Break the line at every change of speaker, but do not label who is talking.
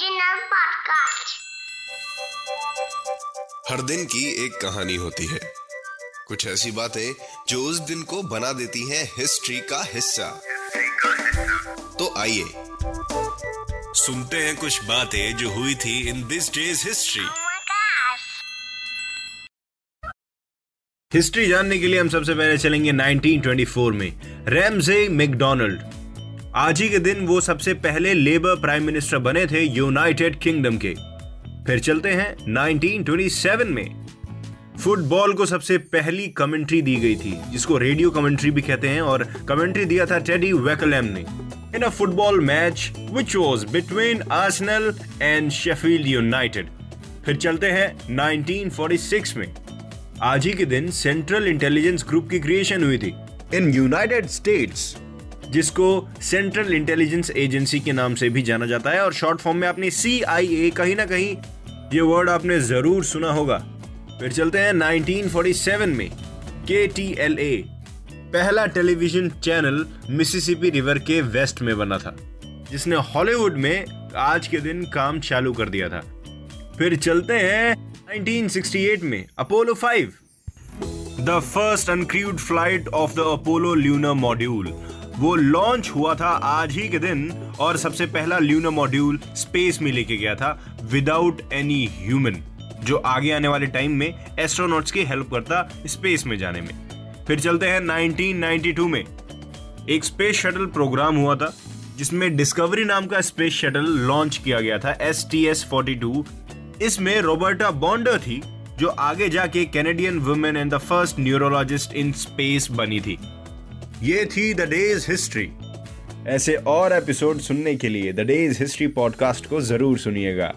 Podcast.
हर दिन की एक कहानी होती है कुछ ऐसी बातें जो उस दिन को बना देती हैं हिस्ट्री का हिस्सा तो आइए सुनते हैं कुछ बातें जो हुई थी in this day's history!
History जानने के लिए हम सबसे पहले चलेंगे 1924 में रैमजे मैकडोनाल्ड आज ही के दिन वो सबसे पहले लेबर प्राइम मिनिस्टर बने थे यूनाइटेड किंगडम के। फिर चलते हैं 1927 में। फुटबॉल को सबसे पहली कमेंट्री दी गई थी, जिसको रेडियो कमेंट्री भी कहते हैं और कमेंट्री दिया था टेडी वेकलैम ने। In a football match which was between Arsenal and Sheffield United फिर चलते हैं 1946 में। आज ही के दिन सेंट्रल इंटेलिजेंस ग्रुप की क्रिएशन हुई थी। इन यूनाइटेड स्टेट्स जिसको सेंट्रल इंटेलिजेंस एजेंसी के नाम से भी जाना जाता है। और शॉर्ट फॉर्म में आपने ए कहीं ना कहीं ये वर्ड आपने ज़रूर सुना होगा। फिर चलते हैं 1947 में के पहला टेलीविज़न चैनल मिसिसिपी रिवर के वेस्ट में बना था, जिसने हॉलीवुड में आज के दिन काम चालू कर दिया था। फिर चलते हैं 1968 में, Apollo 5 the first uncrewed flight of the Apollo lunar module. वो लॉन्च हुआ था आज ही के दिन और सबसे पहला ल्यूनर मॉड्यूल स्पेस में लेके गया था विदाउट एनी ह्यूमन जो आगे आने वाले टाइम में एस्ट्रोनॉट्स की हेल्प करता स्पेस में जाने में। फिर चलते हैं 1992 में। एक स्पेस शटल प्रोग्राम हुआ था, जिसमें डिस्कवरी नाम का स्पेस शटल लॉन्च किया गया था S T S forty two इसमें रोबर्टा बॉन्डर थी, जो आगे जाके Canadian women and the first neurologist in space बनी थी। ये थी द डेज़ हिस्ट्री ऐसे और एपिसोड सुनने के लिए द डेज़ हिस्ट्री पॉडकास्ट को ज़रूर सुनिएगा।